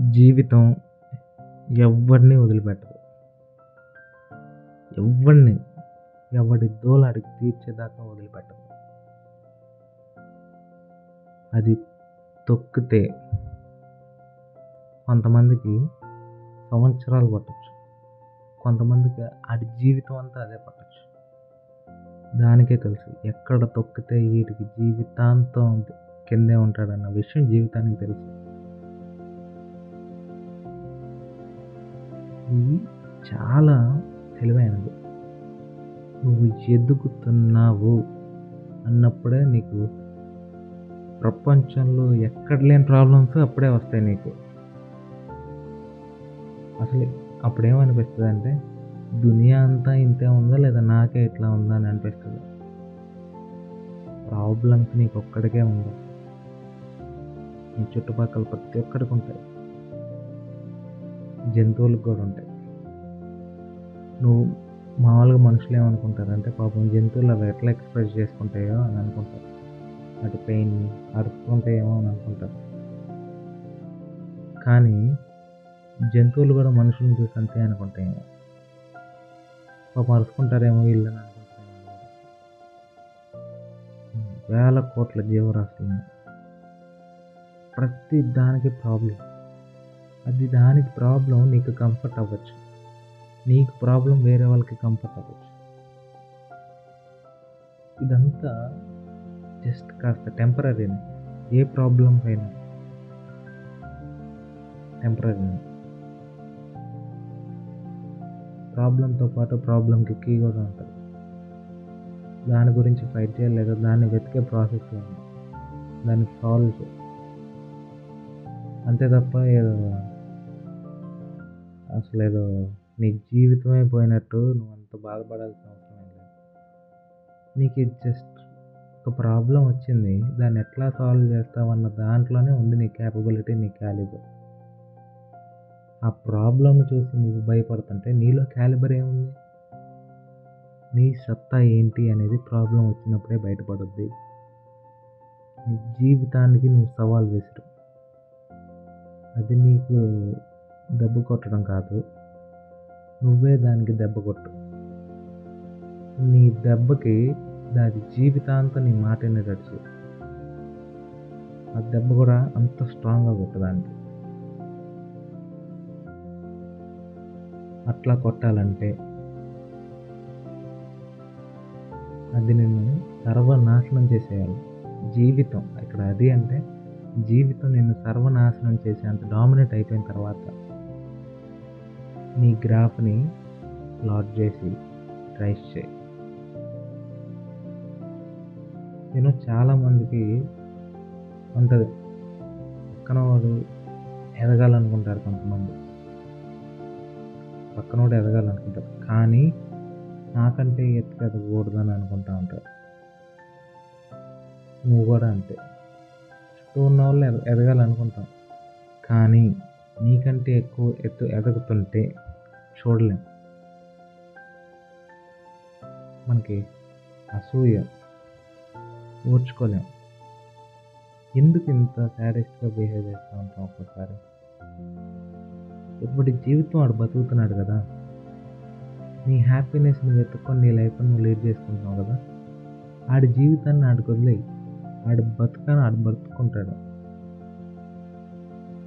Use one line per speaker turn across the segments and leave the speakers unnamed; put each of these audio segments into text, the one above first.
జీవితం ఎవరిని వదిలిపెట్టదు. ఎవరిని ఎవడి దోలాడికి తీర్చేదాకా వదిలిపెట్టదు. అది తొక్కితే కొంతమందికి సంవత్సరాలు పట్టచ్చు. కొంతమందికి ఆడి జీవితం అంతా అదే పట్టచ్చు. దానికే తెలుసు ఎక్కడ తొక్కితే వీటికి జీవితాంతం కిందే ఉంటాడన్న విషయం జీవితానికి తెలుసు. ఇది చాలా తెలివైనది. నువ్వు ఎదుగుతున్నావు అన్నప్పుడే నీకు ప్రపంచంలో ఎక్కడ లేని ప్రాబ్లమ్స్ అప్పుడే వస్తాయి నీకు. అసలు అప్పుడేమనిపిస్తుంది అంటే దునియా అంతా ఇంతే ఉందా లేదా నాకే ఇట్లా ఉందా అని అనిపిస్తుంది. ప్రాబ్లమ్స్ నీకు ఒక్కడికే ఉందా నీ చుట్టుపక్కల ప్రతి ఒక్కడికి ఉంటాయి. జంతువులకు కూడా ఉంటాయి. నువ్వు మామూలుగా మనుషులు ఏమనుకుంటారు? అంటే పాపం జంతువులు అవి ఎట్లా ఎక్స్ప్రెస్ చేసుకుంటాయో అని అనుకుంటారు. అటు పెయిన్ని అరుపుకుంటాయేమో అని అనుకుంటారు. కానీ జంతువులు కూడా మనుషుల్ని చూసి అంతే అనుకుంటాయేమో పాపం అరుచుకుంటారేమో వీళ్ళని అని అనుకుంటారేమో వేల కోట్ల జీవరాశులు ప్రతి దానికి ప్రాబ్లం అది దానికి ప్రాబ్లం నీకు కంఫర్ట్ అవ్వచ్చు. నీకు ప్రాబ్లం వేరే వాళ్ళకి కంఫర్ట్ అవ్వచ్చు. ఇదంతా జస్ట్ కాస్త టెంపరీనే. ఏ ప్రాబ్లం అయినా టెంపరీనే. ప్రాబ్లంతో పాటు ప్రాబ్లంకి కీ కూడా ఉంటుంది. దాని గురించి ఫైట్ చేయాలి లేదా దాన్ని వెతికే ప్రాసెస్లో దాన్ని సాల్వ్ చేయాలి. అంతే తప్ప ఏదో అసలు ఏదో నీ జీవితమే పోయినట్టు నువ్వు అంత బాధపడాల్సిన అవసరం ఏం లేదు. నీకు జస్ట్ ఒక ప్రాబ్లం వచ్చింది. దాన్ని ఎట్లా సాల్వ్ చేస్తావన్న దాంట్లోనే ఉంది నీ క్యాపబిలిటీ నీ క్యాలిబర్ ఆ ప్రాబ్లంను చూసి నువ్వు భయపడుతుంటే నీలో క్యాలిబర్ ఏముంది? నీ సత్తా ఏంటి అనేది ప్రాబ్లం వచ్చినప్పుడే బయటపడుద్ది. నీ జీవితానికి నువ్వు సవాల్ విసురు. అది నీకు దెబ్బ కొట్టడం కాదు. నువ్వే దానికి దెబ్బ కొట్టు. నీ దెబ్బకి దాని జీవితాంతం నీ మాట వినేటట్టు చేయి. ఆ దెబ్బ కూడా అంత స్ట్రాంగ్గా కొట్టడానికి. అట్లా కొట్టాలంటే అది నిన్ను సర్వనాశనం చేసేయాలి. జీవితం ఇక్కడ అది అంటే జీవితం నిన్ను సర్వనాశనం చేసే అంత డామినేట్ అయిపోయిన తర్వాత నీ గ్రాఫ్ని ప్లాట్ చేసి ట్రైస్ చేయి. నేను చాలామందికి ఉంటుంది. పక్కన వాడు ఎదగాలనుకుంటారు కొంతమంది. పక్కనోడు ఎదగాలనుకుంటారు. కానీ నాకంటే ఎత్తుకు ఎదగకూడదని అనుకుంటా ఉంటారు. నువ్వు కూడా అంతే. చుట్టూ ఉన్న వాళ్ళు ఎద ఎదగాలనుకుంటాం. కానీ నీకంటే ఎక్కువ ఎత్తు ఎదుగుతుంటే చూడలేం. మనకి అసూయ ఓర్చుకోలేం ఎందుకు ఇంత సాడెస్ట్గా బిహేవ్ చేస్తూ ఉంటాం ఒక్కోసారి? ఇప్పుడు జీవితం వాడు బతుకుతున్నాడు కదా. నీ హ్యాపీనెస్ని వెతుక్కొని నీ లైఫ్ నువ్వు లీడ్ చేసుకుంటున్నావు కదా. ఆడి జీవితాన్ని ఆడికి వదిలేయి ఆడు బతుకని ఆడు బతుకుంటాడు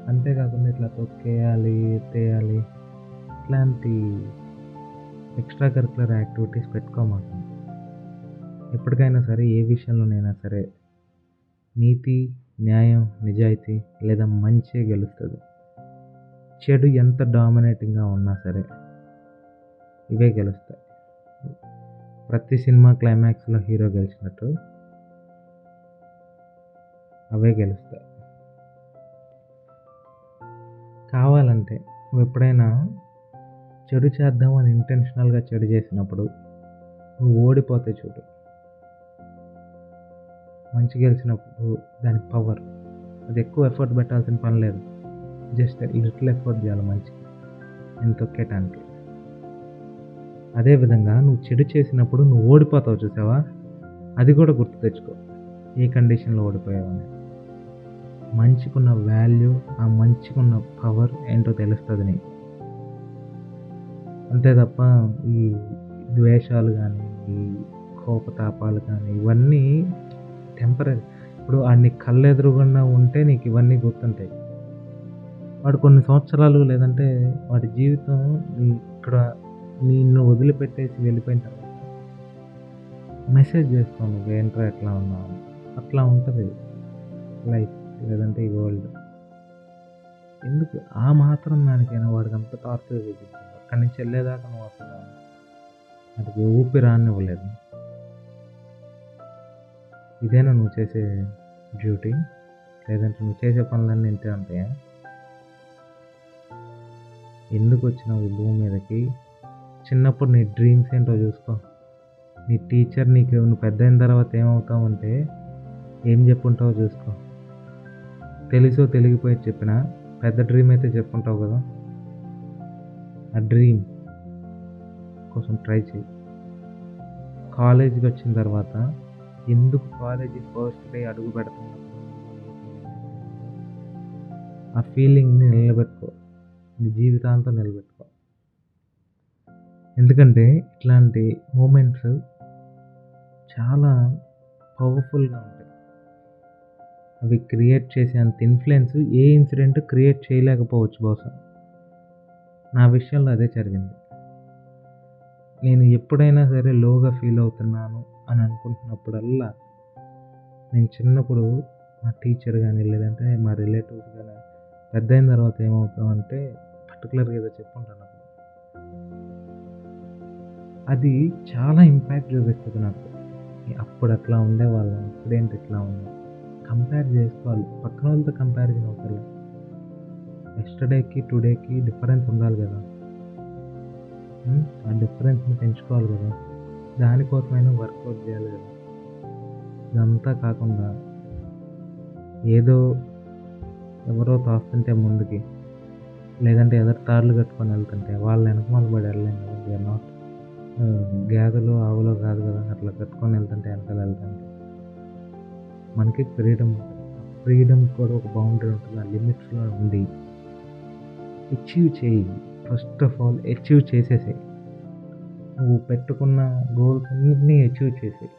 అంతేకాకుండా ఇట్లా తొక్కేయాలి ఎత్తేయాలి ఎట్లాంటి ఎక్స్ట్రా కరికులర్ యాక్టివిటీస్ పెట్టుకోమాకండి. ఎప్పటికైనా సరే ఏ విషయంలోనైనా సరే నీతి న్యాయం నిజాయితీ లేదా మంచే గెలుస్తుంది. చెడు ఎంత డామినేటింగ్గా ఉన్నా సరే ఇవే గెలుస్తాయి. ప్రతి సినిమా క్లైమాక్స్లో హీరో గెలిచినట్టు అవే గెలుస్తాయి. కావాలంటే నువ్వు ఎప్పుడైనా చెడు చేద్దామని ఇంటెన్షనల్గా చెడు చేసినప్పుడు నువ్వు ఓడిపోతే చూడు. మంచి గెలిచినప్పుడు దాని పవర్ అది ఎక్కువ ఎఫర్ట్ పెట్టాల్సిన పని లేదు. జస్ట్ లిటిల్ ఎఫర్ట్ చేయాలి మంచికి. నేను తొక్కేటానికి అదేవిధంగా నువ్వు చెడు చేసినప్పుడు నువ్వు ఓడిపోతావు చూసావా? అది కూడా గుర్తు తెచ్చుకో. ఏ కండిషన్లో ఓడిపోయావని మంచికున్న వాల్యూ ఆ మంచికున్న పవర్ ఏంటో తెలుస్తుంది నీకు. అంతే తప్ప ఈ ద్వేషాలు కానీ ఈ కోపతాపాలు కానీ ఇవన్నీ టెంపరీ ఇప్పుడు వాడిని కళ్ళు ఎదురుగుండా ఉంటే నీకు ఇవన్నీ గుర్తుంటాయి. వాడు కొన్ని సంవత్సరాలు లేదంటే వాడి జీవితం నీ ఇక్కడ నిన్ను వదిలిపెట్టేసి వెళ్ళిపోయిన తర్వాత మెసేజ్ చేస్తావు నువ్వు ఏంట్రా ఎట్లా ఉన్నావు? అట్లా ఉంటుంది లైఫ్ లేదంటే ఈ వరల్డ్. ఎందుకు? ఆ మాత్రం దానికైనా వాడికి అంత టార్చర్ చూపించావు అక్కడి నుంచి వెళ్ళేదాకా నువ్వు అసలు వాడికి ఊపి రానివ్వలేదు ఇదేనా నువ్వు చేసే డ్యూటీ? లేదంటే నువ్వు చేసే పనులన్నీ ఇంతే ఉంటాయా? ఎందుకు వచ్చినావు ఈ భూమి మీదకి? చిన్నప్పుడు నీ డ్రీమ్స్ ఏంటో చూసుకో. నీ టీచర్ నీకు నువ్వు పెద్ద అయిన తర్వాత ఏమవుతావంటే ఏం చెప్పుంటావో చూసుకో. తెలుసో తెలిగిపోయి చెప్పినా పెద్ద డ్రీమ్ అయితే చెప్పుంటావు కదా. ఆ డ్రీమ్ కోసం ట్రై చేయి. కాలేజీకి వచ్చిన తర్వాత ఎందుకు కాలేజీ ఫస్ట్ డే అడుగు పెడుతున్నా ఆ ఫీలింగ్ని నిలబెట్టుకో. నీ జీవితాంతం నిలబెట్టుకో. ఎందుకంటే ఇట్లాంటి మూమెంట్స్ చాలా పవర్ఫుల్గా ఉంటాయి. అవి క్రియేట్ చేసే అంత ఇన్ఫ్లుయెన్స్ ఏ ఇన్సిడెంట్ క్రియేట్ చేయలేకపోవచ్చు బహుశా. నా విషయంలో అదే జరిగింది. నేను ఎప్పుడైనా సరే లోగా ఫీల్ అవుతున్నాను అని అనుకుంటున్నప్పుడల్లా నేను చిన్నప్పుడు మా టీచర్ కానీ లేదంటే మా రిలేటివ్స్ కానీ పెద్ద అయిన తర్వాత ఏమవుతాం అంటే పర్టికులర్గా ఏదో చెప్పుంటాను అప్పుడు అది చాలా ఇంపాక్ట్ చూపిస్తుంది నాకు. అప్పుడు అట్లా ఉండేవాళ్ళం ఇప్పుడేంటి ఇట్లా ఉంది? కంపేర్ చేసుకోవాలి. పక్కన వాళ్ళతో కంపారిజన్ అవుతుంది ఎస్టర్డేకి టుడేకి డిఫరెన్స్ ఉండాలి కదా. Hmm? ఆ డిఫరెన్స్ని పెంచుకోవాలి కదా. దానికోసమైనా వర్కౌట్ చేయాలి కదా. ఇదంతా కాకుండా ఏదో ఎవరో తాస్తుంటే ముందుకి లేదంటే ఎదరు తార్లు కట్టుకొని వెళ్తుంటే వాళ్ళ వెనకమాల పడి వెళ్ళలేం కదా వీఆర్ నాట్ గేదెలు ఆవులో కాదు కదా. అట్లా కట్టుకొని వెళ్తుంటే వెనకాల వెళ్తుంటే మనకి ఫ్రీడమ్ ఉంటుంది ఫ్రీడమ్ కూడా ఒక బౌండరీ ఉంటుంది. ఆ లిమిట్స్లో ఉంది అచీవ్ చేయి. ఫస్ట్ ఆఫ్ ఆల్ అచీవ్ చేసేసాయి. నువ్వు పెట్టుకున్న గోల్స్ అన్నింటినీ అచీవ్ చేసేయి.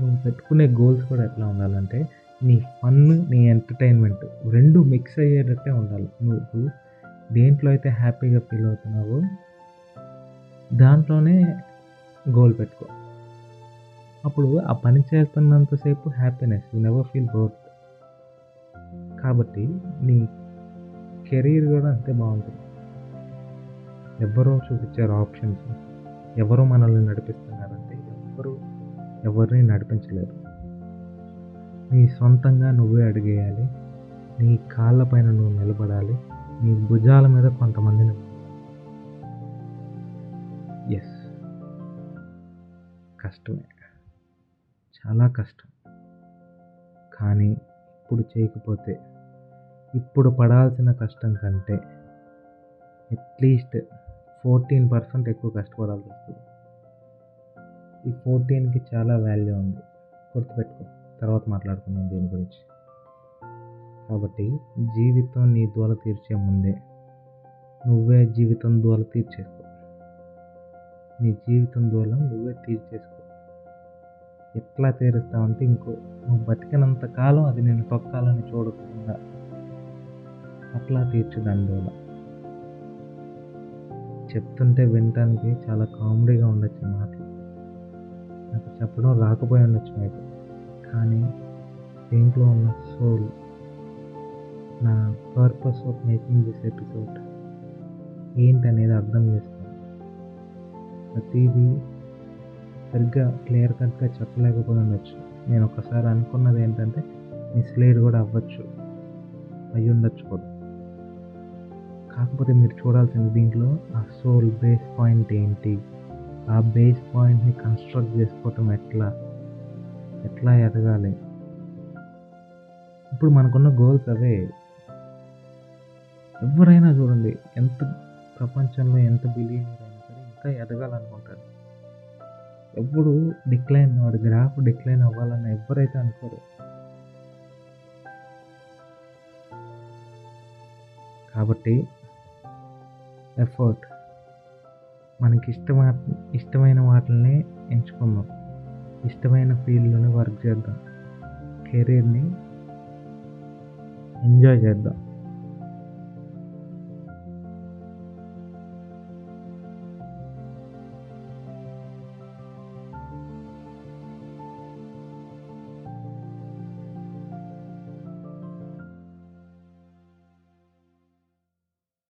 నువ్వు పెట్టుకునే గోల్స్ కూడా ఎట్లా ఉండాలంటే నీ ఫన్ నీ ఎంటర్టైన్మెంట్ రెండు మిక్స్ అయ్యేటట్టే ఉండాలి. నువ్వు దేంట్లో అయితే హ్యాపీగా ఫీల్ అవుతున్నావో దాంట్లోనే గోల్ పెట్టుకో. అప్పుడు ఆ పని చేస్తున్నంతసేపు happiness you never feel bored కాబట్టి నీ కెరీర్ కూడా అంతే బాగుంటుంది. ఎవరో చూపించారు ఆప్షన్స్. ఎవరో మనల్ని నడిపిస్తున్నారంటే ఎవరు ఎవరిని నడిపించలేరు. నీ సొంతంగా నువ్వే అడిగేయాలి. నీ కాళ్ళపైన నువ్వు నిలబడాలి. నీ భుజాల మీద కొంతమందిని ఎస్ కష్టమే. చాలా కష్టం. కానీ ఇప్పుడు చేయకపోతే ఇప్పుడు పడాల్సిన కష్టం కంటే అట్లీస్ట్ ఫోర్టీన్ పర్సెంట్ ఎక్కువ కష్టపడాల్సి వస్తుంది. ఈ ఫోర్టీన్కి చాలా వాల్యూ ఉంది. గుర్తుపెట్టుకో. తర్వాత మాట్లాడుకుందాం దీని గురించి. కాబట్టి జీవితం నీ దోల తీర్చే ముందే నువ్వే జీవితం దోల తీర్చేసుకో. నీ జీవితం ద్వారా నువ్వే తీర్చేసుకో. ఎట్లా తీరుస్తావంటే ఇంకో నువ్వు బతికినంత కాలం అది నేను తొక్కాలని చూడకుండా అట్లా తీర్చు దాని చెప్తుంటే వినటానికి చాలా కామెడీగా ఉండొచ్చు మాట మాటలు. నాకు చెప్పడం రాకపోయి ఉండొచ్చు మీకు కానీ దీంట్లో ఉన్న సోల్ నా purpose of making this episode ఏంటనేది అర్థం చేసుకోండి ప్రతిదీ సరిగ్గా క్లియర్ కట్గా చెప్పలేకపోయి ఉండొచ్చు. నేను ఒకసారి అనుకున్నది ఏంటంటే మిస్లీడ్ కూడా అవ్వచ్చు. అయ్యి ఉండొచ్చు కూడా. కాకపోతే మీరు చూడాల్సింది దీంట్లో ఆ సోల్ బేస్ పాయింట్ ఏంటి? ఆ బేస్ పాయింట్ని కన్స్ట్రక్ట్ చేసుకోవటం ఎట్లా? ఎట్లా ఎదగాలి? ఇప్పుడు మనకున్న గోల్స్ అవే. ఎవరైనా చూడండి ఎంత ప్రపంచంలో ఎంత బిలీనియర్ అయినా సరే ఇంకా ఎదగాలనుకుంటారు. ఎప్పుడు డిక్లైన్ వాడు గ్రాఫ్ డిక్లైన్ అవ్వాలని ఎవరైతే అనుకోరు. కాబట్టి ఎఫర్ట్ మనకి ఇష్టమ ఇష్టమైన వాటిని ఎంచుకుందాం. ఇష్టమైన ఫీల్డ్లోనే వర్క్ చేద్దాం. కెరీర్ని ఎంజాయ్ చేద్దాం.